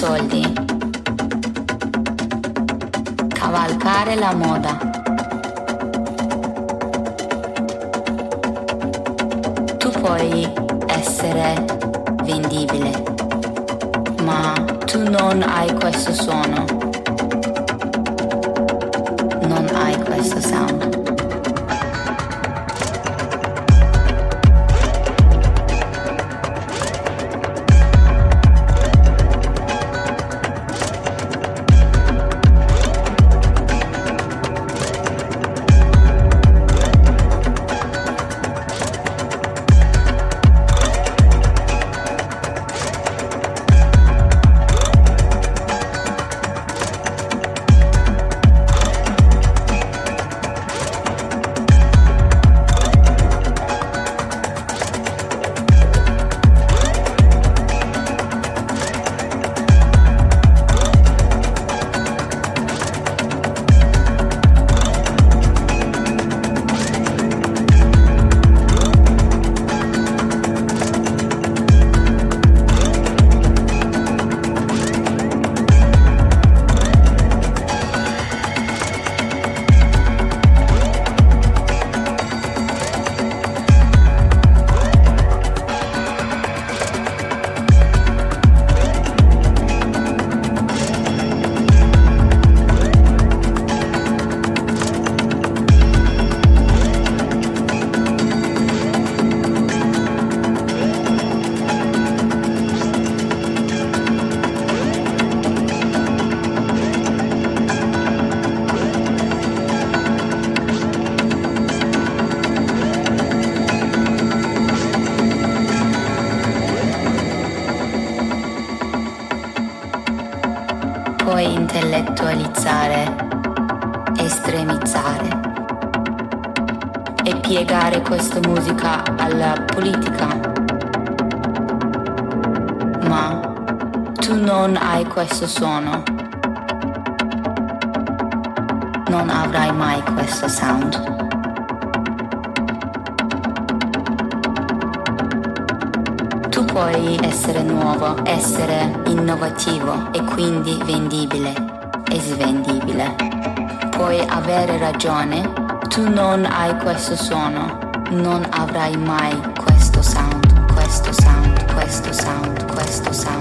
sol de suono. Non avrai mai questo sound. Tu puoi essere nuovo, essere innovativo e quindi vendibile e svendibile. Puoi avere ragione, tu non hai questo suono, non avrai mai questo sound, questo sound, questo sound, questo sound,